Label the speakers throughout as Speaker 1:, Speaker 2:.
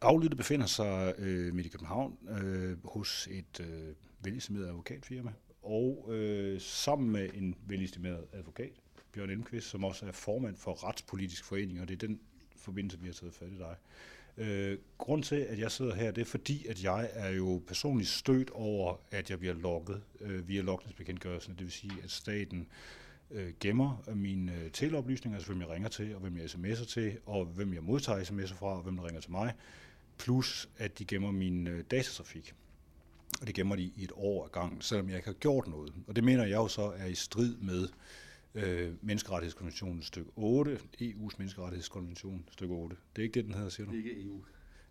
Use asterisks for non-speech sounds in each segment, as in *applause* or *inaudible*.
Speaker 1: aflyttet befinder sig øh, midt i København øh, hos et øh, velistimeret advokatfirma, og øh, sammen med en velistimeret advokat, Bjørn Elmqvist, som også er formand for Retspolitisk Forening, og det er den forbindelse, vi har taget fat i dig. Øh, grund til, at jeg sidder her, det er fordi, at jeg er jo personligt stødt over, at jeg bliver logget øh, via logningsbekendtgørelsen. Det vil sige, at staten øh, gemmer mine øh, teleoplysninger, altså hvem jeg ringer til, og hvem jeg sms'er til, og hvem jeg modtager sms'er fra, og hvem der ringer til mig, plus at de gemmer min øh, datatrafik. Og det gemmer de i et år ad gang, selvom jeg ikke har gjort noget. Og det mener jeg jo så er i strid med øh, menneskerettighedskonventionen stykke 8, EU's menneskerettighedskonvention stykke 8. Det er ikke det, den hedder, siger du?
Speaker 2: Det er ikke EU.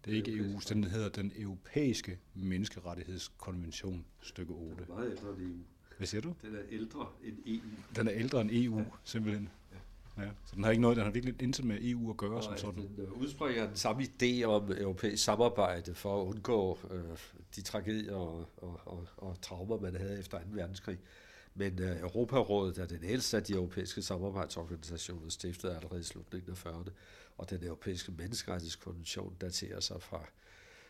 Speaker 1: Det er ikke EU, den hedder den europæiske menneskerettighedskonvention stykke 8.
Speaker 2: Den er meget ældre end EU.
Speaker 1: Hvad siger du?
Speaker 2: Den er ældre end EU.
Speaker 1: Den er ældre end EU, ja. simpelthen. Ja. Så den har ikke noget, den har virkelig intet med EU at gøre som sådan.
Speaker 2: Den øh, udspringer den samme idé om europæisk samarbejde for at undgå øh, de tragedier og, og, og, og traumer, man havde efter 2. verdenskrig. Men øh, Europarådet er den ældste af de europæiske samarbejdsorganisationer, stiftet allerede i slutningen af 40'erne, og den europæiske menneskerettighedskonvention daterer sig fra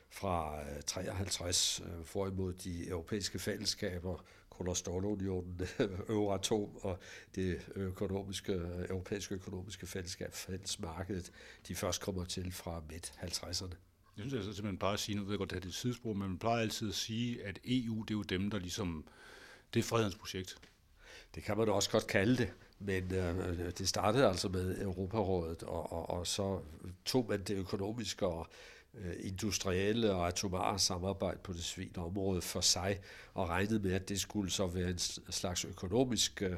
Speaker 2: fra 53, øh, hvorimod de europæiske fællesskaber, Stålunionen, *laughs* Euratom og det økonomiske, europæiske økonomiske fællesskab, fællesmarkedet, de først kommer til fra midt-50'erne.
Speaker 1: Jeg synes altså simpelthen bare at sige, nu ved jeg godt, at det er et sidespor, men man plejer altid at sige, at EU, det er jo dem, der ligesom, det er fredens projekt.
Speaker 2: Det kan man også godt kalde det, men øh, det startede altså med Europarådet, og, og, og så tog man det økonomiske og Øh, industrielle og atomare samarbejde på det civile område for sig, og regnede med, at det skulle så være en slags økonomisk øh,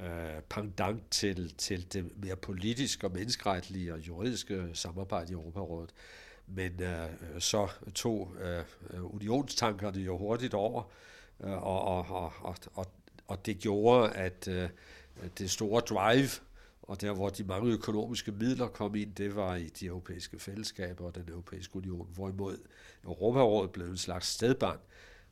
Speaker 2: øh, pendant til, til det mere politiske og menneskeretlige og juridiske samarbejde i Europarådet. Men øh, så tog øh, unionstankerne jo hurtigt over, øh, og, og, og, og, og det gjorde, at øh, det store drive og der, hvor de mange økonomiske midler kom ind, det var i de europæiske fællesskaber og den europæiske union, hvorimod Europarådet blev en slags stedbarn,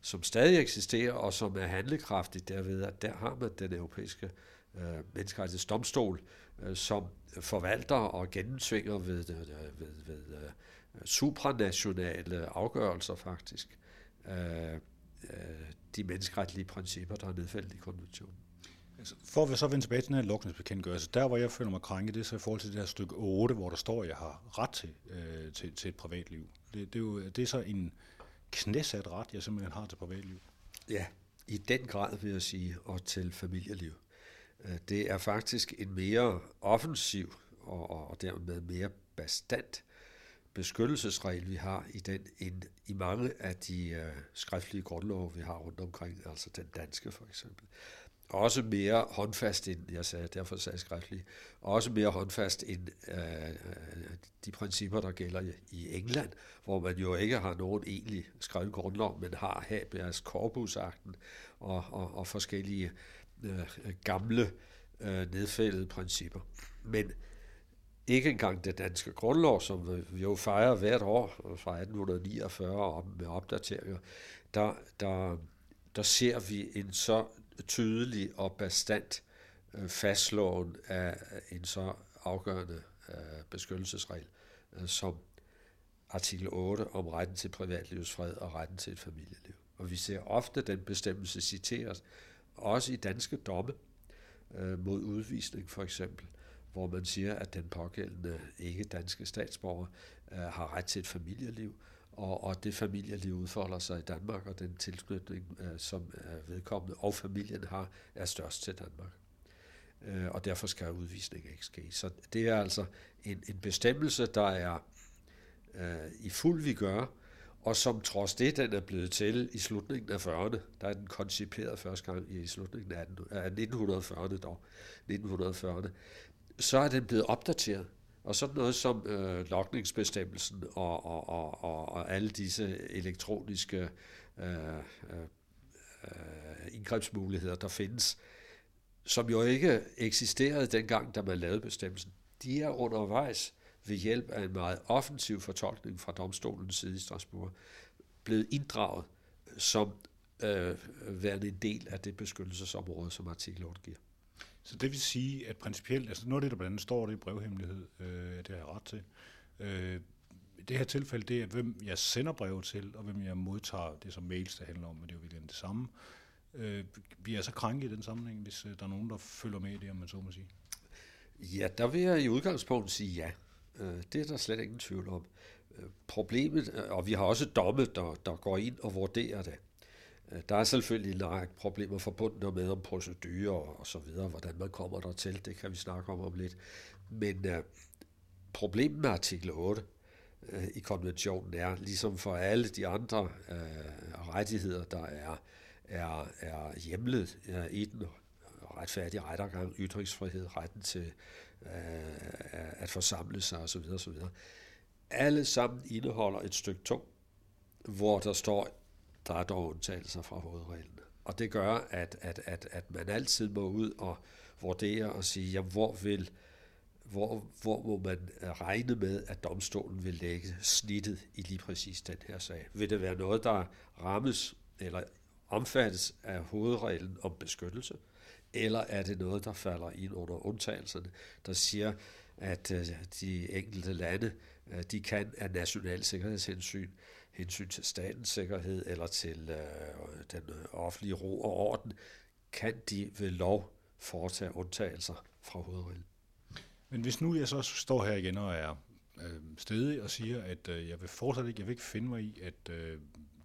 Speaker 2: som stadig eksisterer og som er handlekraftigt derved, at der har man den europæiske øh, menneskerettighedsdomstol, øh, som forvalter og gennemsvinger ved, øh, ved, ved øh, supranationale afgørelser faktisk, øh, øh, de menneskeretlige principper, der er nedfældet i konventionen.
Speaker 1: For at så vende tilbage til den her lukningsbekendtgørelse, der hvor jeg føler mig krænket, det er så i forhold til det her stykke 8, hvor der står, at jeg har ret til, øh, til, til et privatliv. Det, det, er jo, det er så en knæsat ret, jeg simpelthen har til privatliv.
Speaker 2: Ja, i den grad vil jeg sige, og til familieliv. Øh, det er faktisk en mere offensiv og, og dermed mere bestandt beskyttelsesregel, vi har i den, end i mange af de øh, skriftlige grundlove, vi har rundt omkring, altså den danske for eksempel også mere håndfast end, jeg sagde, derfor sagde jeg skriftligt, også mere håndfast end øh, øh de principper, der gælder i England, hvor man jo ikke har nogen egentlig skrevet grundlov, men har habeas corpusakten og, og, og forskellige øh, gamle øh, nedfældede principper. Men ikke engang det danske grundlov, som vi jo fejrer hvert år fra 1849 med opdateringer, der, der, der ser vi en så tydelig og bestandt øh, fastslået af en så afgørende øh, beskyttelsesregel øh, som artikel 8 om retten til privatlivsfred og retten til et familieliv. Og vi ser ofte den bestemmelse citeres, også i danske domme mod udvisning for eksempel, hvor man siger, at den pågældende ikke danske statsborger har ret til et familieliv, og, og det familieliv udfolder sig i Danmark, og den tilknytning, øh, som øh, vedkommende og familien har, er størst til Danmark. Øh, og derfor skal udvisning ikke ske. Så det er altså en, en bestemmelse, der er øh, i fuld vi gør, og som trods det, den er blevet til i slutningen af 40'erne, der er den konciperet første gang i slutningen af 1940'erne dog, 1940'erne, så er den blevet opdateret og sådan noget som øh, lokningsbestemmelsen og, og, og, og, og alle disse elektroniske øh, øh, øh, indgrebsmuligheder, der findes, som jo ikke eksisterede dengang, da man lavede bestemmelsen, de er undervejs ved hjælp af en meget offensiv fortolkning fra domstolens side i Strasbourg blevet inddraget som øh, værende en del af det beskyttelsesområde, som artikel 8 giver.
Speaker 1: Så det vil sige, at principielt, altså noget af det, der blandt andet står det i brevhemmelighed, øh, det har jeg ret til, øh, det her tilfælde, det er, hvem jeg sender brev til, og hvem jeg modtager det som mails, der handler om, men det er jo virkelig det samme. Øh, vi er så krænke i den sammenhæng, hvis øh, der er nogen, der følger med i det, om man så må sige.
Speaker 2: Ja, der vil jeg i udgangspunktet sige ja. Øh, det er der slet ingen tvivl om. Øh, problemet, og vi har også domme, der, der går ind og vurderer det. Øh, der er selvfølgelig en række problemer forbundet med om procedurer og så videre, hvordan man kommer der til, det kan vi snakke om om lidt. Men øh, problemet med artikel 8 øh, i konventionen er, ligesom for alle de andre øh, rettigheder, der er, er, er hjemlet uh, i den retfærdige rettergang, ytringsfrihed, retten til øh, at forsamle sig osv. osv. Alle sammen indeholder et stykke 2, hvor der står der er dog undtagelser fra hovedreglen. Og det gør, at, at, at, at man altid må ud og vurdere og sige, jamen, hvor vil hvor, hvor må man øh, regne med, at domstolen vil lægge snittet i lige præcis den her sag? Vil det være noget, der rammes eller omfattes af hovedreglen om beskyttelse? Eller er det noget, der falder ind under undtagelserne, der siger, at øh, de enkelte lande, øh, de kan af national sikkerhedshensyn hensyn til statens sikkerhed eller til øh, den øh, offentlige ro og orden, kan de ved lov foretage undtagelser fra hovedreglen.
Speaker 1: Men hvis nu jeg så står her igen og er øh, stedig og siger, at øh, jeg vil fortsat ikke, jeg vil ikke finde mig i, at øh,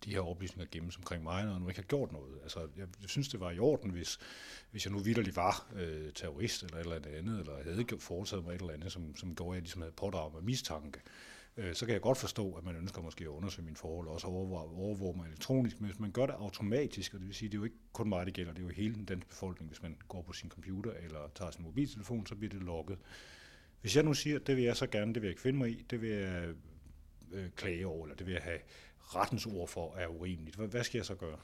Speaker 1: de her oplysninger gemmes omkring mig, når jeg nu ikke har gjort noget. Altså, jeg, jeg synes, det var i orden, hvis, hvis jeg nu vidderligt var øh, terrorist eller et eller andet, eller havde foretaget mig et eller andet, som, som gjorde, at jeg ligesom havde pådraget mig mistanke. Øh, øh, så kan jeg godt forstå, at man ønsker måske at undersøge mine forhold, og også overvåge, overvåge mig elektronisk, men hvis man gør det automatisk, og det vil sige, det er jo ikke kun mig, det gælder, det er jo hele den danske befolkning, hvis man går på sin computer eller tager sin mobiltelefon, så bliver det logget. Hvis jeg nu siger, at det vil jeg så gerne, det vil jeg ikke finde mig i, det vil jeg øh, klage over, eller det vil jeg have rettens ord for, er urimeligt. Hvad, hvad skal jeg så gøre?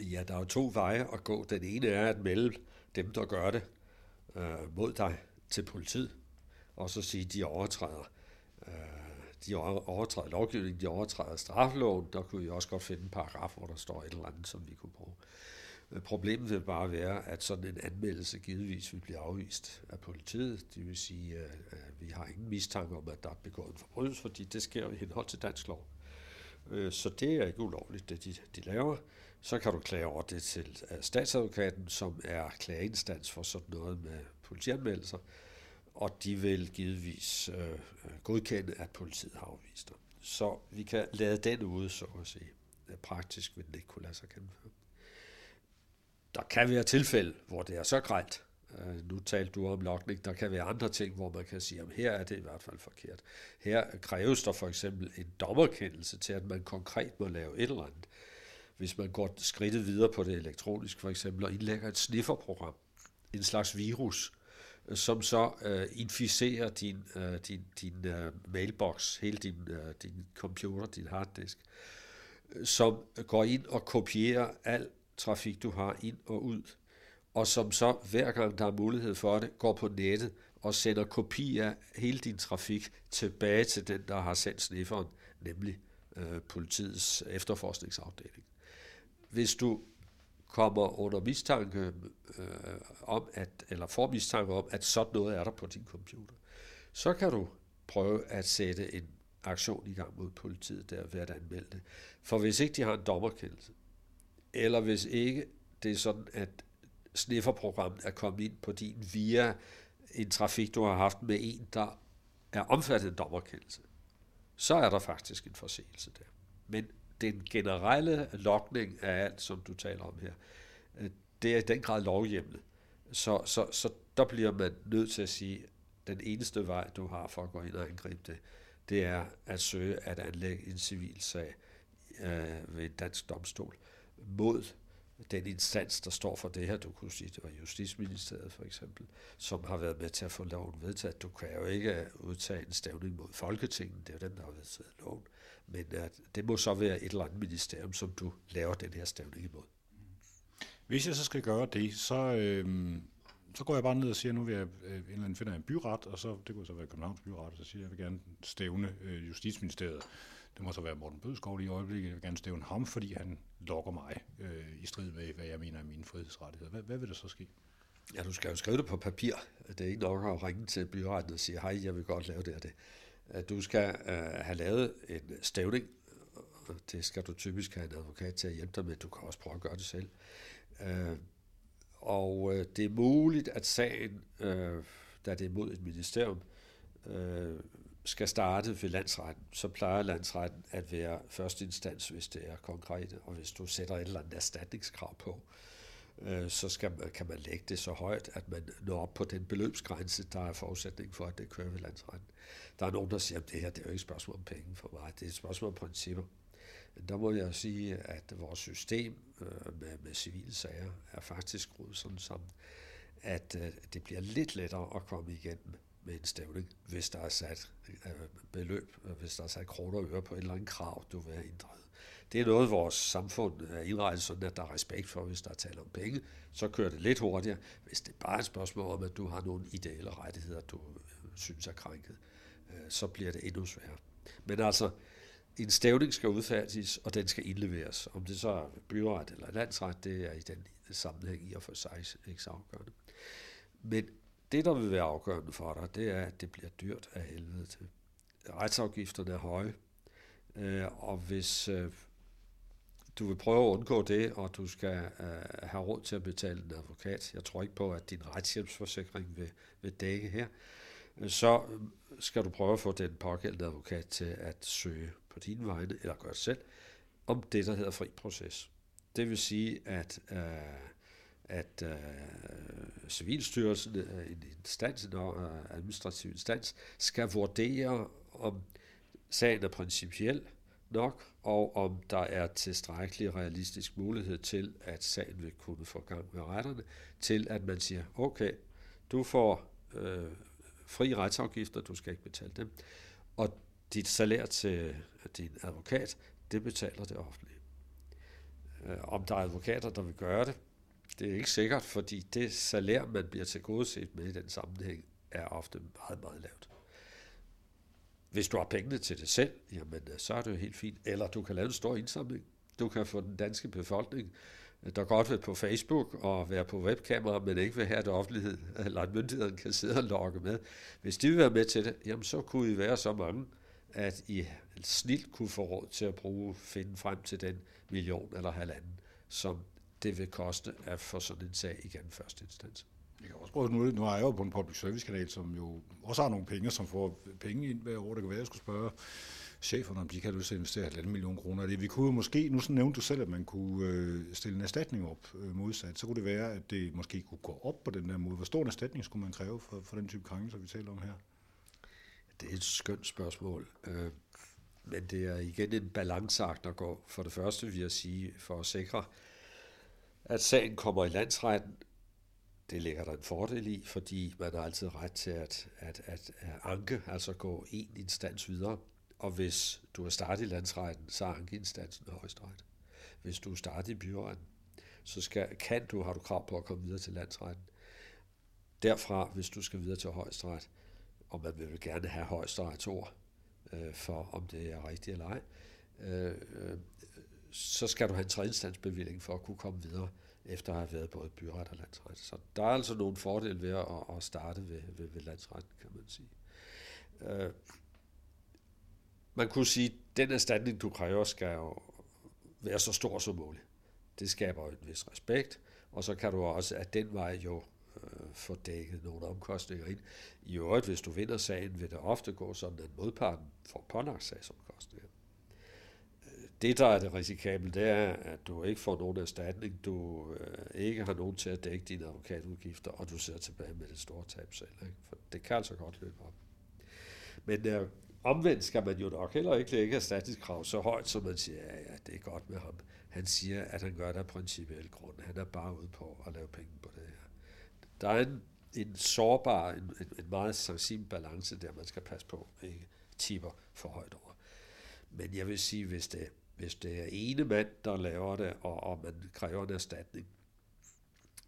Speaker 2: Ja, der er jo to veje at gå. Den ene er at melde dem, der gør det øh, mod dig til politiet, og så sige, at de overtræder Øh, de overtræder lovgivningen, de overtræder straffeloven, der kunne vi også godt finde en paragraf, hvor der står et eller andet, som vi kunne bruge. Øh, problemet vil bare være, at sådan en anmeldelse givetvis vil blive afvist af politiet. Det vil sige, at vi har ingen mistanke om, at der er begået en forbrydelse, fordi det sker i henhold til dansk lov. Så det er ikke ulovligt, det de, de laver. Så kan du klage over det til statsadvokaten, som er klageinstans for sådan noget med politianmeldelser og de vil givetvis øh, godkende, at politiet har afvist dem. Så vi kan lade den ude, så at sige. Praktisk vil det ikke kunne lade sig gennemføre. Der kan være tilfælde, hvor det er så grejt. Øh, nu talte du om lokning. Der kan være andre ting, hvor man kan sige, at her er det i hvert fald forkert. Her kræves der for eksempel en dommerkendelse til, at man konkret må lave et eller andet. Hvis man går skridtet videre på det elektronisk for eksempel, og indlægger et snifferprogram, en slags virus, som så øh, inficerer din, øh, din, din øh, mailbox, hele din, øh, din computer, din harddisk, øh, som går ind og kopierer al trafik, du har ind og ud, og som så hver gang der er mulighed for det, går på nettet og sender kopi af hele din trafik tilbage til den, der har sendt snifferen, nemlig øh, politiets efterforskningsafdeling. Hvis du kommer under mistanke øh, om, at, eller får mistanke om, at sådan noget er der på din computer, så kan du prøve at sætte en aktion i gang mod politiet der ved at anmelde det. For hvis ikke de har en dommerkendelse, eller hvis ikke det er sådan, at snifferprogrammet er kommet ind på din via en trafik, du har haft med en, der er omfattet en dommerkendelse, så er der faktisk en forseelse der. Men den generelle lokning af alt, som du taler om her, øh, det er i den grad lovhjemmet. Så, så, så der bliver man nødt til at sige, at den eneste vej, du har for at gå ind og angribe det, det er at søge at anlægge en civil sag øh, ved en dansk domstol mod den instans, der står for det her, du kunne sige, det var Justitsministeriet for eksempel, som har været med til at få loven vedtaget. Du kan jo ikke udtage en stævning mod Folketinget, det er jo den, der har vedtaget loven. Men at det må så være et eller andet ministerium, som du laver den her stævning imod.
Speaker 1: Hvis jeg så skal gøre det, så, øh, så går jeg bare ned og siger, nu vil jeg øh, en eller anden finder en byret, og så, det kunne så være Københavns byret, og så siger jeg, jeg vil gerne stævne øh, Justitsministeriet. Det må så være Morten Bødskov i øjeblikket. Jeg vil gerne stævne ham, fordi han lokker mig øh, i strid med, hvad jeg mener er mine frihedsrettigheder. Hvad, hvad vil der så ske?
Speaker 2: Ja, du skal jo skrive det på papir. Det er ikke nok at ringe til byretten og sige, hej, jeg vil godt lave det og det at du skal øh, have lavet en stævning. Det skal du typisk have en advokat til at hjælpe dig med. Du kan også prøve at gøre det selv. Øh, og øh, det er muligt, at sagen, øh, da det er mod et ministerium, øh, skal starte ved landsretten, så plejer landsretten at være første instans, hvis det er konkret, og hvis du sætter et eller andet erstatningskrav på, øh, Øh, så skal man, kan man lægge det så højt, at man når op på den beløbsgrænse, der er forudsætning for, at det kører ved landsretten. Der er nogen, der siger, at det her det er jo ikke et spørgsmål om penge for mig, det er et spørgsmål om principper. Men der må jeg sige, at vores system øh, med, med civile sager er faktisk skruet sådan sammen, at øh, det bliver lidt lettere at komme igennem med en stævning, hvis der er sat øh, beløb, øh, hvis der er sat kroner og øre på et eller andet krav, du vil have inddrevet. Det er noget, vores samfund er indrettet sådan, at der er respekt for, hvis der er tale om penge, så kører det lidt hurtigere. Hvis det bare er et spørgsmål om, at du har nogle ideelle rettigheder, du øh, synes er krænket, øh, så bliver det endnu sværere. Men altså, en stævning skal udfærdiges, og den skal indleveres. Om det så er byret eller landsret, det er i den sammenhæng i og for sig ikke så afgørende. Men det, der vil være afgørende for dig, det er, at det bliver dyrt af helvede til. Retsafgifterne er høje, og hvis du vil prøve at undgå det, og du skal øh, have råd til at betale en advokat, jeg tror ikke på, at din retshjælpsforsikring vil, vil dække her, så skal du prøve at få den pågældende advokat til at søge på dine vegne, eller gøre det selv, om det, der hedder fri proces. Det vil sige, at øh, at øh, Civilstyrelsen, øh, en instans, en øh, administrativ instans, skal vurdere, om sagen er principiel nok, og om der er tilstrækkelig realistisk mulighed til, at sagen vil kunne få gang med retterne, til at man siger, okay, du får øh, fri retsafgifter, du skal ikke betale dem, og dit salær til din advokat, det betaler det offentlige. Øh, om der er advokater, der vil gøre det, det er ikke sikkert, fordi det salær, man bliver tilgodeset med i den sammenhæng, er ofte meget, meget lavt. Hvis du har pengene til det selv, jamen øh, så er det jo helt fint. Eller du kan lave en stor indsamling. Du kan få den danske befolkning, øh, der godt vil på Facebook og være på webkamera, men ikke vil have at offentlighed, øh, eller at myndigheden kan sidde og logge med. Hvis de vil være med til det, jamen så kunne I være så mange, at I snilt kunne få råd til at bruge, finde frem til den million eller halvanden, som det vil koste at få sådan en sag igen første instans.
Speaker 1: Jeg kan også prøve, nu, nu er jeg jo på en public service kanal, som jo også har nogle penge, som får penge ind hver år. Det kan være, at jeg skulle spørge cheferne, om de kan lyst til at investere 1,5 million kroner. Det, vi kunne måske, nu nævnte du selv, at man kunne øh, stille en erstatning op øh, modsat. Så kunne det være, at det måske kunne gå op på den der måde. Hvor stor en erstatning skulle man kræve for, for den type krænkelser, vi taler om her?
Speaker 2: Det er et skønt spørgsmål. Øh, men det er igen en balanceakt, der går for det første, vil jeg sige, for at sikre, at sagen kommer i landsretten, det ligger der en fordel i, fordi man har altid ret til at, at, at, at anke, altså gå en instans videre. Og hvis du er startet i landsretten, så er ankeinstansen højesteret. Hvis du er startet i byretten, så skal, kan du, har du krav på at komme videre til landsretten. Derfra, hvis du skal videre til højesteret, og man vil gerne have højesterets ord øh, for, om det er rigtigt eller ej, øh, øh, så skal du have en tredjeinstansbevilling for at kunne komme videre, efter at have været både byret og landsret. Så der er altså nogle fordele ved at, at starte ved, ved, ved landsretten, kan man sige. Øh, man kunne sige, at den erstatning, du kræver, skal jo være så stor som muligt. Det skaber en vis respekt, og så kan du også at den vej jo øh, få dækket nogle omkostninger ind. I øvrigt, hvis du vinder sagen, vil det ofte gå sådan, at modparten får pålagt sagsomkostninger det, der er det risikable, det er, at du ikke får nogen erstatning, du øh, ikke har nogen til at dække dine advokatudgifter, og du sidder tilbage med det store tab selv. Ikke? For det kan altså godt løbe op. Men øh, omvendt skal man jo nok heller ikke lægge erstatningskrav så højt, som man siger, ja, ja, det er godt med ham. Han siger, at han gør det af principiel grund. Han er bare ude på at lave penge på det her. Der er en, en sårbar, en, en, en meget sensibel balance der, man skal passe på, ikke tipper for højt over. Men jeg vil sige, hvis det hvis det er ene mand, der laver det, og, og man kræver en erstatning,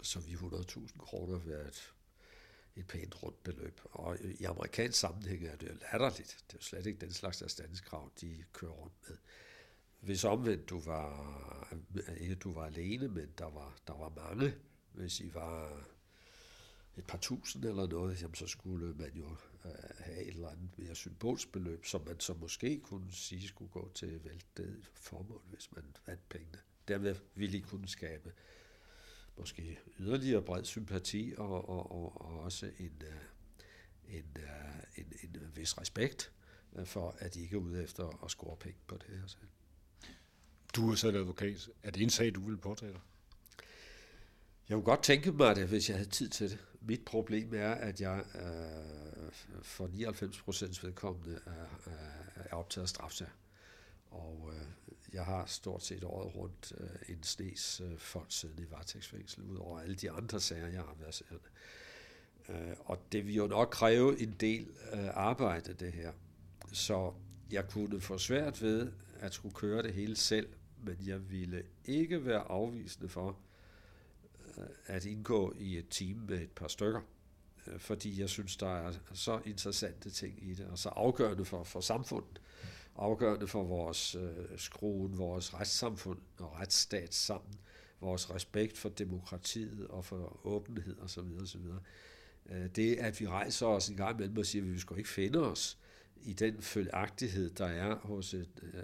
Speaker 2: så vi 100.000 kroner være et, et pænt rundt beløb. Og i amerikansk sammenhæng er det jo latterligt. Det er jo slet ikke den slags erstatningskrav, de kører rundt med. Hvis omvendt du var, ikke du var alene, men der var, der var mange, hvis I var et par tusind eller noget, jamen så skulle man jo have et eller andet mere symbolsbeløb, som man så måske kunne sige skulle gå til væltet formål, hvis man vandt pengene. Dermed ville I kunne skabe måske yderligere bred sympati og, og, og, og også en, øh, en, en, en, en vis respekt øh, for, at de ikke er ude efter at score penge på det her selv.
Speaker 1: Du er selv advokat. Er det en sag, du vil påtage dig?
Speaker 2: Jeg kunne godt tænke mig det, hvis jeg havde tid til det. Mit problem er, at jeg øh, for 99 procents vedkommende er, er optaget af strafsager. Og øh, jeg har stort set året rundt øh, en snes øh, folk siddende i varetægtsfængsel, ud over alle de andre sager, jeg har været siddende. Øh, og det vil jo nok kræve en del øh, arbejde, det her. Så jeg kunne få svært ved at skulle køre det hele selv, men jeg ville ikke være afvisende for at indgå i et team med et par stykker, øh, fordi jeg synes, der er så interessante ting i det, og så afgørende for, for samfundet, afgørende for vores øh, skruen, vores retssamfund og retsstat sammen, vores respekt for demokratiet og for åbenhed osv. osv. Øh, det, at vi rejser os en gang imellem og siger, at vi skal ikke finde os i den følagtighed, der er hos et øh,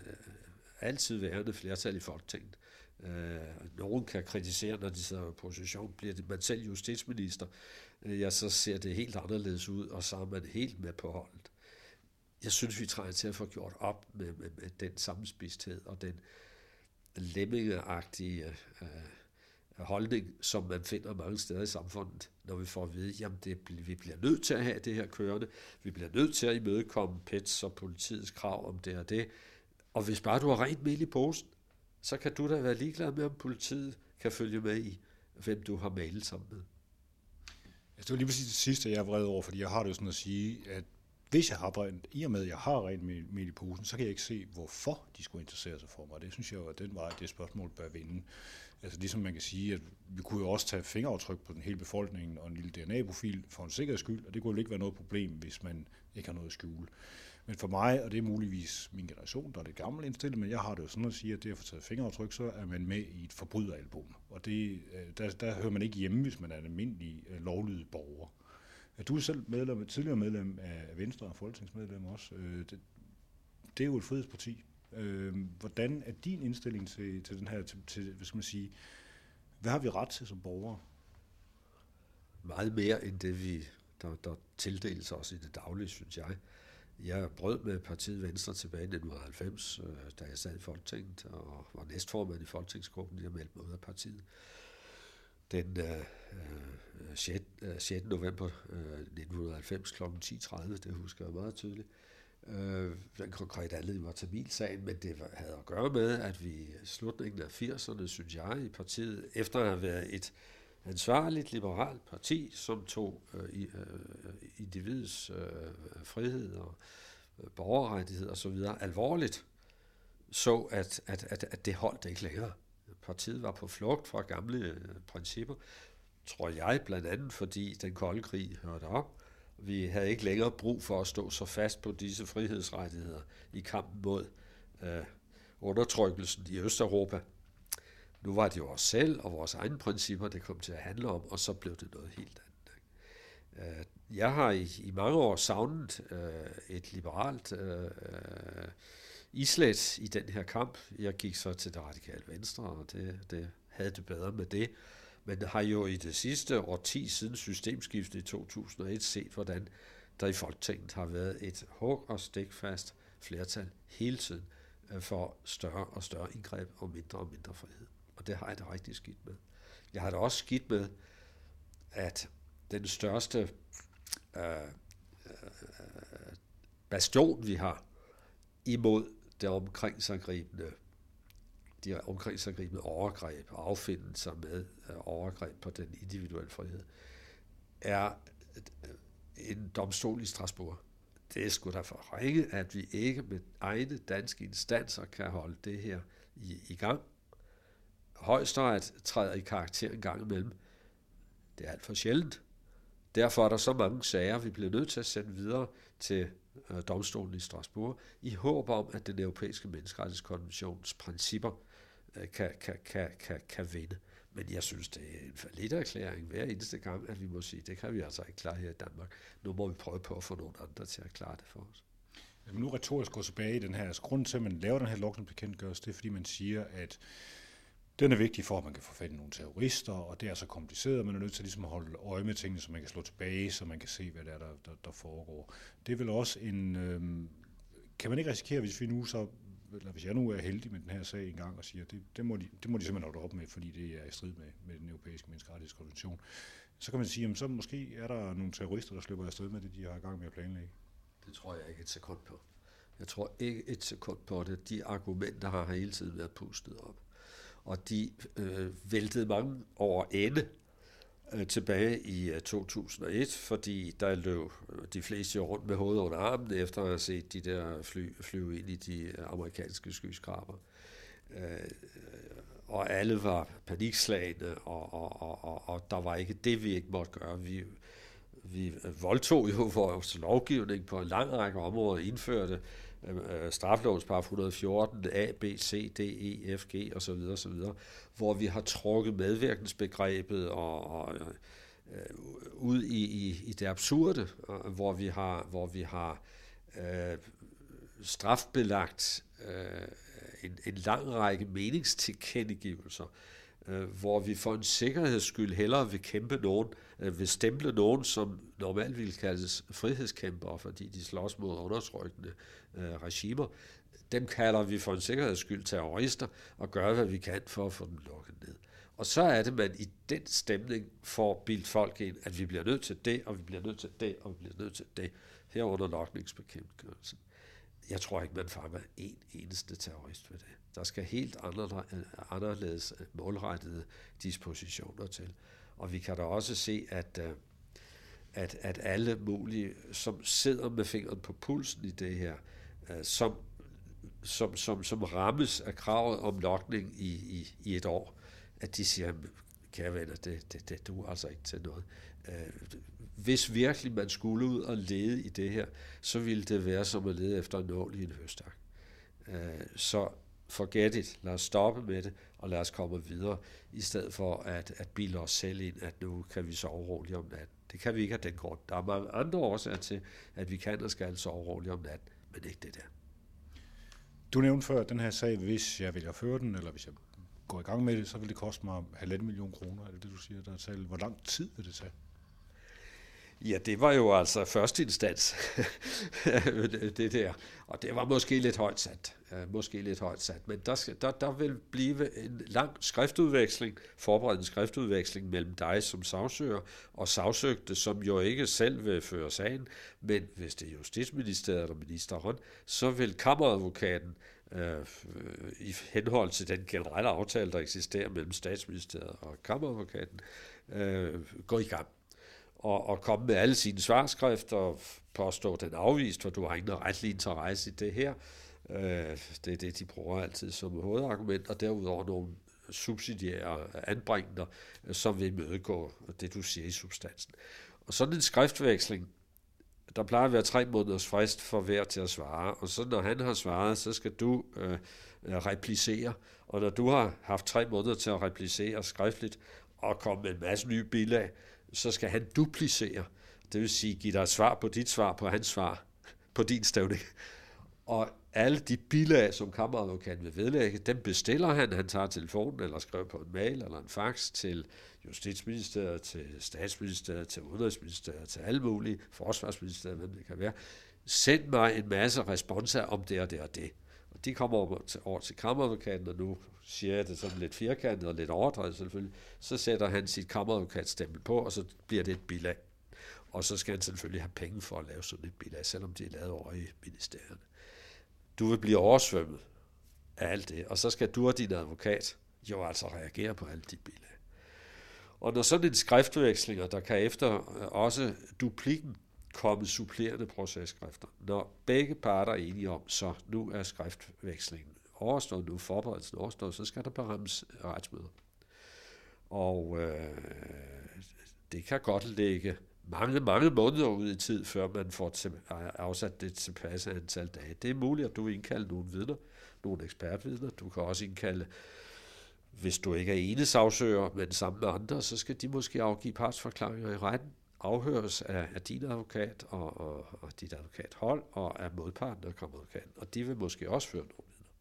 Speaker 2: altid værende flertal i Folketinget. Øh, nogen kan kritisere, når de sidder i position, bliver det man selv justitsminister, øh, ja, så ser det helt anderledes ud, og så er man helt med på holdet. Jeg synes, vi trænger til at få gjort op med, med, med den sammenspisthed og den lemmingeagtige øh, holdning, som man finder mange steder i samfundet, når vi får at vide, jamen det, vi bliver nødt til at have det her kørende, vi bliver nødt til at imødekomme PETs og politiets krav om det og det, og hvis bare du har rent mel i posen, så kan du da være ligeglad med, om politiet kan følge med i, hvem du har mailet sammen med.
Speaker 1: Altså, det var lige præcis det sidste, jeg er vred over, fordi jeg har det jo sådan at sige, at hvis jeg har rent, i og med, at jeg har rent med i posen, så kan jeg ikke se, hvorfor de skulle interessere sig for mig. Det synes jeg jo, at den vej, det spørgsmål bør vinde. Altså ligesom man kan sige, at vi kunne jo også tage fingeraftryk på den hele befolkningen og en lille DNA-profil for en sikkerheds skyld, og det kunne jo ikke være noget problem, hvis man ikke har noget at skjule. Men for mig, og det er muligvis min generation, der er lidt gammel indstillet, men jeg har det jo sådan at sige, at det at få taget fingeraftryk, så er man med i et forbryderalbum. Og det, øh, der, der hører man ikke hjemme, hvis man er en almindelig øh, lovlydig borger. Du er selv medlem, tidligere medlem af Venstre og folketingsmedlem også. Øh, det, det er jo et frihedsparti. Hvordan er din indstilling til, til den her, til, til, hvad skal man sige, hvad har vi ret til som borgere?
Speaker 2: Meget mere end det, vi, der, der tildeles os i det daglige, synes jeg. Jeg brød med partiet Venstre tilbage i 1990, øh, da jeg sad i Folketinget og var næstformand i Folketingsgruppen. Jeg meldte mig ud af partiet. Den øh, øh 6, 6. Øh, november øh, 1990 kl. 10.30, det husker jeg meget tydeligt. Øh, den konkrete anledning var Tamilsagen, men det havde at gøre med, at vi i slutningen af 80'erne, synes jeg, i partiet, efter at have været et ansvarligt liberalt parti, som tog øh, i, øh, individets øh, frihed og øh, borgerrettighed og så videre alvorligt, så at, at, at, at det holdt ikke længere. Partiet var på flugt fra gamle øh, principper, tror jeg, blandt andet fordi den kolde krig hørte op. Vi havde ikke længere brug for at stå så fast på disse frihedsrettigheder i kampen mod øh, undertrykkelsen i Østeuropa. Nu var det jo os selv og vores egne principper, det kom til at handle om, og så blev det noget helt andet. Øh, jeg har i, i mange år savnet øh, et liberalt øh, øh, islet i den her kamp. Jeg gik så til det radikale venstre, og det, det havde det bedre med det. Men har jo i det sidste årti siden systemskiftet i 2001 set, hvordan der i Folketinget har været et hug og stikfast flertal hele tiden øh, for større og større indgreb og mindre og mindre frihed og det har jeg det rigtig skidt med. Jeg har det også skidt med, at den største øh, øh, bastion, vi har imod det omkringsangribende, de omkringsangribende overgreb og affindelser med øh, overgreb på den individuelle frihed, er en domstol i Strasbourg. Det er sgu da for ringe, at vi ikke med egne danske instanser kan holde det her i, i gang højesteret træder i karakter en gang imellem. Det er alt for sjældent. Derfor er der så mange sager, vi bliver nødt til at sende videre til øh, domstolen i Strasbourg, i håb om, at den europæiske menneskerettighedskonventions principper øh, kan, kan, kan, kan, kan vinde. Men jeg synes, det er en lidt erklæring hver eneste gang, at vi må sige, det kan vi altså ikke klare her i Danmark. Nu må vi prøve på at få nogle andre til at klare det for os.
Speaker 1: Jamen nu retorisk går tilbage i den her, altså grunden til, at man laver den her lovgivningsbekendtgørelse, det er, fordi man siger, at den er vigtig for, at man kan få fat i nogle terrorister, og det er så kompliceret, man er nødt til ligesom at holde øje med tingene, så man kan slå tilbage, så man kan se, hvad der, er, der, der, der foregår. Det er vel også en... Øhm, kan man ikke risikere, hvis vi nu så eller hvis jeg nu er heldig med den her sag en gang og siger, det, det, må, de, det må de simpelthen holde op med, fordi det er i strid med, med den europæiske menneskerettighedskonvention, så kan man sige, at så måske er der nogle terrorister, der slipper afsted med det, de har i gang med at planlægge.
Speaker 2: Det tror jeg ikke et sekund på. Jeg tror ikke et sekund på det. De argumenter har hele tiden været pustet op. Og de øh, væltede mange over ende øh, tilbage i øh, 2001, fordi der løb øh, de fleste rundt med hovedet under armen, efter at have set de der fly flyve ind i de øh, amerikanske skyskraber. Øh, og alle var panikslagende, og, og, og, og, og der var ikke det, vi ikke måtte gøre. Vi, vi voldtog jo vores lovgivning på en lang række områder, indførte øh, straflovens par 114, A, B, C, D, E, F, G osv., osv., hvor vi har trukket medvirkensbegrebet og, og øh, øh, ud i, i, i det absurde, øh, hvor vi har, hvor vi har øh, strafbelagt øh, en, en lang række meningstilkendegivelser, øh, hvor vi for en sikkerheds skyld hellere vil kæmpe nogen, øh, vil stemple nogen, som normalt ville kaldes frihedskæmpere, fordi de slås mod undertrykkende øh, regimer. Dem kalder vi for en sikkerheds skyld terrorister, og gør, hvad vi kan for at få dem lukket ned. Og så er det, man i den stemning får bildt folk ind, at vi bliver nødt til det, og vi bliver nødt til det, og vi bliver nødt til det, herunder lokningsbekendtgørelsen. Jeg tror ikke, man fanger en eneste terrorist ved det. Der skal helt anderledes øh, målrettede dispositioner til. Og vi kan da også se, at, øh, at, at alle mulige, som sidder med fingeren på pulsen i det her, øh, som, som, som, som rammes af kravet om lokning i, i, i et år, at de siger, kære venner, det, det, det du altså ikke til noget. Hvis virkelig man skulle ud og lede i det her, så ville det være som at lede efter en nål i en høstak. Øh, så forget it, lad os stoppe med det, og lad os komme videre, i stedet for at, at bilde os selv ind, at nu kan vi sove roligt om natten. Det kan vi ikke af den grund. Der er mange andre årsager til, at vi kan og skal sove roligt om natten, men ikke det der.
Speaker 1: Du nævnte før, at den her sag, hvis jeg vil føre den, eller hvis jeg går i gang med det, så vil det koste mig halvanden million kroner. Er det det, du siger, der er talt? Hvor lang tid vil det tage?
Speaker 2: Ja, det var jo altså første instans, *laughs* det der. Og det var måske lidt højt sat. Øh, måske lidt højt sat. Men der, skal, der, der vil blive en lang skriftudveksling, forberedende skriftudveksling mellem dig som sagsøger og sagsøgte, som jo ikke selv vil føre sagen, men hvis det er Justitsministeriet eller ministeren, så vil kammeradvokaten øh, i henhold til den generelle aftale, der eksisterer mellem statsministeriet og kammeradvokaten, øh, gå i gang og, og komme med alle sine svarskrifter og påstå, at den er afvist, for du har ingen retlig interesse i det her. Øh, det er det, de bruger altid som hovedargument, og derudover nogle subsidiære anbringender, øh, som vil imødegå det, du siger i substansen. Og sådan en skriftveksling, der plejer at være tre måneders frist for hver til at svare, og så når han har svaret, så skal du øh, øh replicere, og når du har haft tre måneder til at replicere skriftligt, og komme med en masse nye bilag, så skal han duplicere. Det vil sige, give dig et svar på dit svar på hans svar på din stævning. Og alle de bilag, som kammeradvokaten vil vedlægge, dem bestiller han. Han tager telefonen eller skriver på en mail eller en fax til Justitsministeriet, til Statsministeriet, til Udenrigsministeriet, til alle mulige, Forsvarsministeriet, hvem det kan være. Send mig en masse responser om det og det og det. De kommer over til, over til kammeradvokaten, og nu siger jeg det sådan lidt firkantet og lidt overdrevet selvfølgelig, så sætter han sit kammeradvokatstempel på, og så bliver det et bilag. Og så skal han selvfølgelig have penge for at lave sådan et bilag, selvom det er lavet over i ministerierne. Du vil blive oversvømmet af alt det, og så skal du og din advokat jo altså reagere på alle de bilag. Og når sådan en skriftvekslinger, der kan efter øh, også duplikken kommet supplerende processkrifter, når begge parter er enige om, så nu er skriftvekslingen overstået nu, forberedelsen overstået, så skal der berammes retsmøder. Og øh, det kan godt ligge mange, mange måneder ud i tid, før man får til, afsat det tilpasse antal dage. Det er muligt, at du indkalder nogle vidner, nogle ekspertvidner. Du kan også indkalde Hvis du ikke er ene sagsøger, men sammen med andre, så skal de måske afgive partsforklaringer i retten, afhøres af, af din advokat og, og, og dit advokathold og af modparten og kammeradvokaten. Og de vil måske også føre nogle vidner.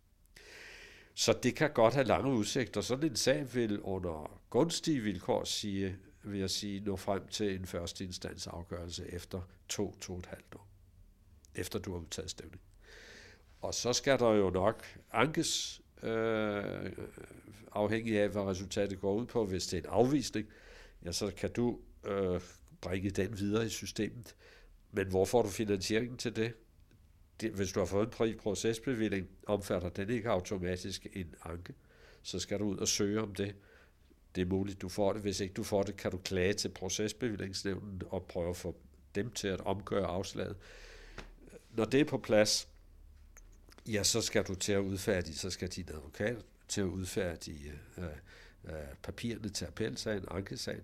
Speaker 2: Så det kan godt have lange udsigter. Sådan en sag vil under gunstige vilkår sige, vil jeg sige, nå frem til en første instans afgørelse efter to, to og et halvt år. Efter du har udtaget stævning. Og så skal der jo nok ankes, øh, afhængig af, hvad resultatet går ud på. Hvis det er en afvisning, ja, så kan du øh, bringe den videre i systemet. Men hvor får du finansieringen til det? det hvis du har fået en fri procesbevilling, omfatter den ikke automatisk en anke. Så skal du ud og søge om det. Det er muligt, du får det. Hvis ikke du får det, kan du klage til procesbevillingsnævnen og prøve at få dem til at omgøre afslaget. Når det er på plads, ja, så skal du til at udfærdige, så skal din advokat til at udfærdige øh, øh, papirerne til appelsagen, ankesagen,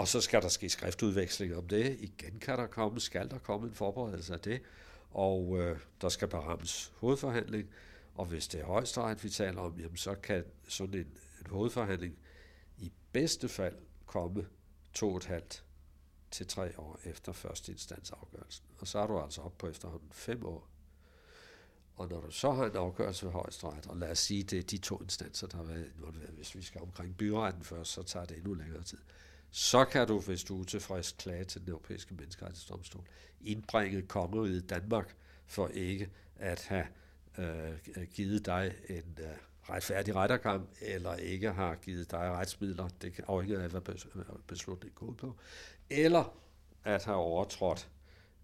Speaker 2: og så skal der ske skriftudveksling om det. Igen kan der komme, skal der komme en forberedelse af det, og øh, der skal berammes hovedforhandling, og hvis det er højesteret, vi taler om, jamen, så kan sådan en, en hovedforhandling i bedste fald komme to og et halvt til tre år efter første instans afgørelsen. Og så er du altså op på efterhånden fem år og når du så har en afgørelse ved højesteret, og lad os sige, det er de to instanser, der har været involveret, hvis vi skal omkring byretten først, så tager det endnu længere tid. Så kan du, hvis du er tilfreds, klage til den europæiske menneskerettighedsdomstol. Indbringe kongeriget Danmark for ikke at have øh, givet dig en øh, retfærdig rettergang, eller ikke har givet dig retsmidler, det kan afhænge af, hvad beslutningen går på, eller at have overtrådt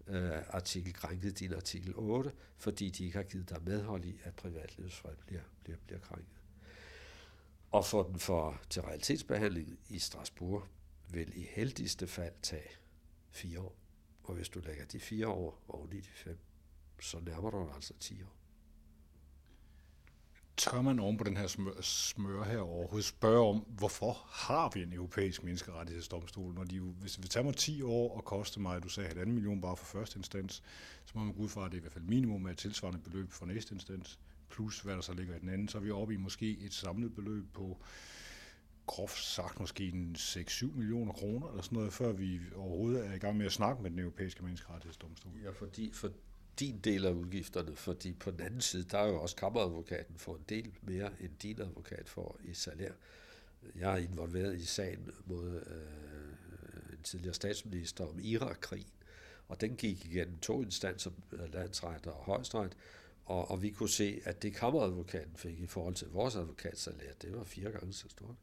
Speaker 2: øh, artikel krænket din artikel 8, fordi de ikke har givet dig medhold i, at privatlivets fred bliver, bliver, bliver krænket. Og få den for til realitetsbehandling i Strasbourg vil i heldigste fald tage fire år. Og hvis du lægger de fire år oven i de fem, så nærmer du altså 10 år.
Speaker 1: Tør man oven på den her smør, smør her overhovedet spørge om, hvorfor har vi en europæisk menneskerettighedsdomstol, når de jo, hvis det tager mig 10 år og koste mig, du sagde, halvanden million bare for første instans, så må man gå ud fra, at det er i hvert fald minimum af et tilsvarende beløb for næste instans, plus hvad der så ligger i den anden, så er vi oppe i måske et samlet beløb på groft sagt måske en 6-7 millioner kroner eller sådan noget, før vi overhovedet er i gang med at snakke med den europæiske menneskerettighedsdomstol.
Speaker 2: Ja, fordi, for, din del af udgifterne, fordi på den anden side, der er jo også kammeradvokaten for en del mere, end din advokat får i salær. Jeg er involveret i sagen mod øh, en tidligere statsminister om Irak-krigen, og den gik igennem to instanser, landsret og højesteret, og, og vi kunne se, at det kammeradvokaten fik i forhold til vores advokatsalær, det var fire gange så stort.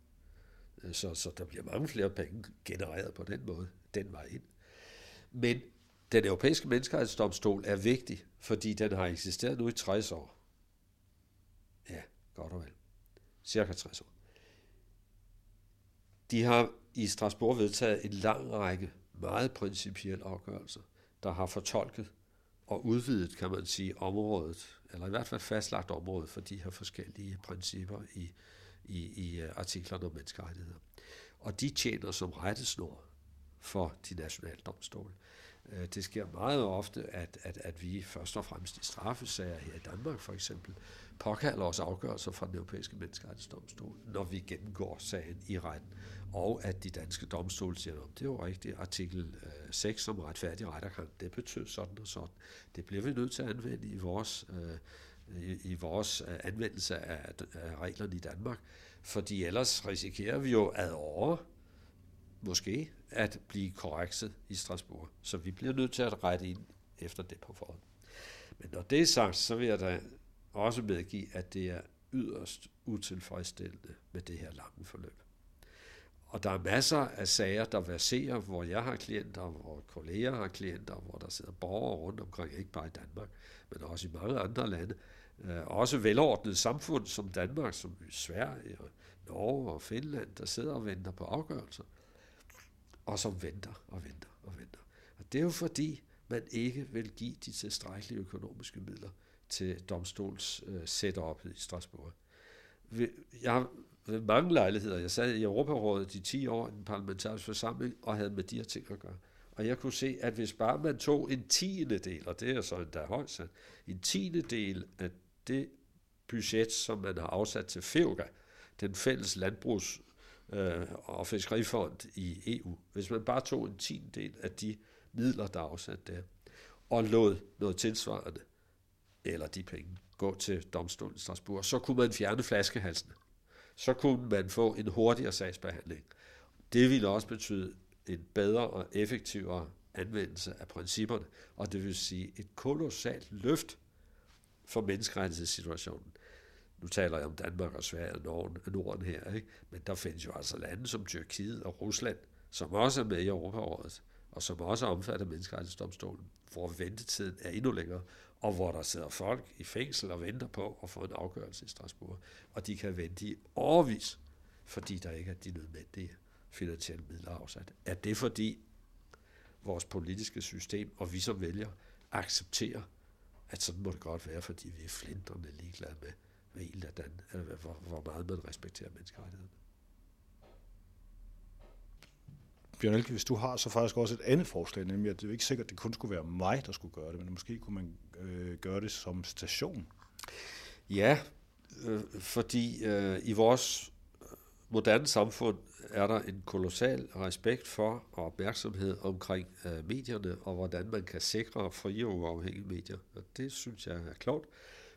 Speaker 2: Så, så der bliver mange flere penge genereret på den måde, den vej ind. Men den europæiske menneskerettighedsdomstol er vigtig, fordi den har eksisteret nu i 60 år. Ja, godt og vel. Cirka 60 år. De har i Strasbourg vedtaget en lang række meget principielle afgørelser, der har fortolket og udvidet, kan man sige, området, eller i hvert fald fastlagt området for de her forskellige principper i, i, i øh, artiklerne om menneskerettigheder. Og de tjener som rettesnor for de nationale domstole. Øh, det sker meget ofte, at, at, at vi først og fremmest i straffesager her i Danmark for eksempel, påkalder os afgørelser fra den europæiske menneskerettighedsdomstol, når vi gennemgår sagen i retten. Og at de danske domstole siger, at det er jo rigtigt, artikel øh, 6 om retfærdig rettergang, det betød sådan og sådan. Det bliver vi nødt til at anvende i vores, øh, i, i vores øh, anvendelse af, af reglerne i Danmark, fordi ellers risikerer vi jo ad år, måske at blive korrekset i Strasbourg. Så vi bliver nødt til at rette ind efter det på forhånd. Men når det er sagt, så vil jeg da også medgive, at det er yderst utilfredsstillende med det her lange forløb. Og der er masser af sager, der verserer, hvor jeg har klienter, hvor kolleger har klienter, hvor der sidder borgere rundt omkring, ikke bare i Danmark, men også i mange andre lande. Øh, også velordnede samfund som Danmark, som Sverige, og Norge og Finland, der sidder og venter på afgørelser og som venter og venter og venter. Og det er jo fordi, man ikke vil give de tilstrækkelige økonomiske midler til domstols uh, setup i Strasbourg. Jeg har ved mange lejligheder, jeg sad i Europarådet i 10 år i den parlamentariske forsamling, og havde med de her ting at gøre. Og jeg kunne se, at hvis bare man tog en tiende del, og det er så endda højt sat, en tiende del af det budget, som man har afsat til FEUGA, den fælles landbrugs- øh, og fiskerifond i EU, hvis man bare tog en tiendel af de midler, der er afsat der, og lod noget tilsvarende, eller de penge, gå til domstolen i Strasbourg, så kunne man fjerne flaskehalsene. Så kunne man få en hurtigere sagsbehandling. Det ville også betyde en bedre og effektivere anvendelse af principperne, og det vil sige et kolossalt løft for menneskerettighedssituationen. Nu taler jeg om Danmark og Sverige og Norden, Norden her, ikke? men der findes jo altså lande som Tyrkiet og Rusland, som også er med i Europarådet, og som også omfatter menneskerettighedsdomstolen, hvor ventetiden er endnu længere, og hvor der sidder folk i fængsel og venter på at få en afgørelse i Strasbourg. Og de kan vente i overvis, fordi der ikke er de nødvendige finansielle midler afsat. Er det fordi vores politiske system, og vi som vælger, accepterer, at sådan må det godt være, fordi vi er flinterne ligeglade med, hvad en af den, eller hvor, hvor meget man respekterer menneskerettighederne.
Speaker 1: Bjørn Elke, hvis du har så faktisk også et andet forslag, nemlig at det er ikke sikkert, at det kun skulle være mig, der skulle gøre det, men måske kunne man øh, gøre det som station.
Speaker 2: Ja, øh, fordi øh, i vores moderne samfund er der en kolossal respekt for og opmærksomhed omkring øh, medierne, og hvordan man kan sikre frie og uafhængige medier. Og det synes jeg er klogt,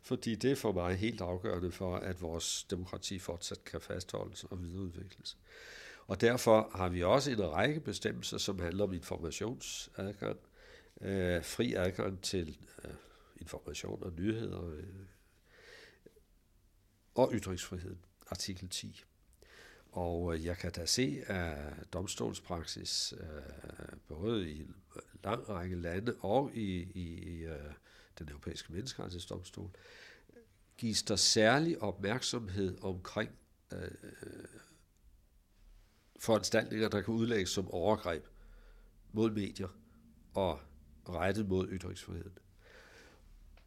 Speaker 2: fordi det er for mig helt afgørende for, at vores demokrati fortsat kan fastholdes og videreudvikles. Og derfor har vi også en række bestemmelser, som handler om informationsadgang, øh, fri adgang til øh, information og nyheder øh, og ytringsfrihed, artikel 10. Og øh, jeg kan da se, at domstolspraksis, øh, både i lang række lande og i, i i øh, den europæiske menneskerettighedsdomstol, gives der særlig opmærksomhed omkring foranstaltninger, der kan udlægges som overgreb mod medier og rettet mod ytringsfriheden.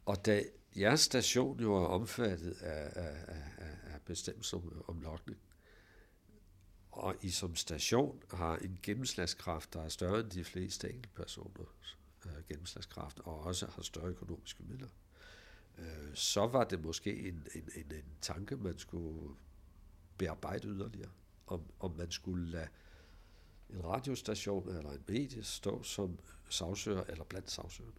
Speaker 2: Og da jeres station jo er omfattet af, af, af, af bestemmelser om, om lokning, og I som station har en gennemslagskraft, der er større end de fleste enkeltpersoners øh, gennemslagskraft, og også har større økonomiske midler, øh, så var det måske en, en, en, en tanke, man skulle bearbejde yderligere, om, om man skulle lade en radiostation eller en medie stå som sagsøger eller blandt sagsøgerne.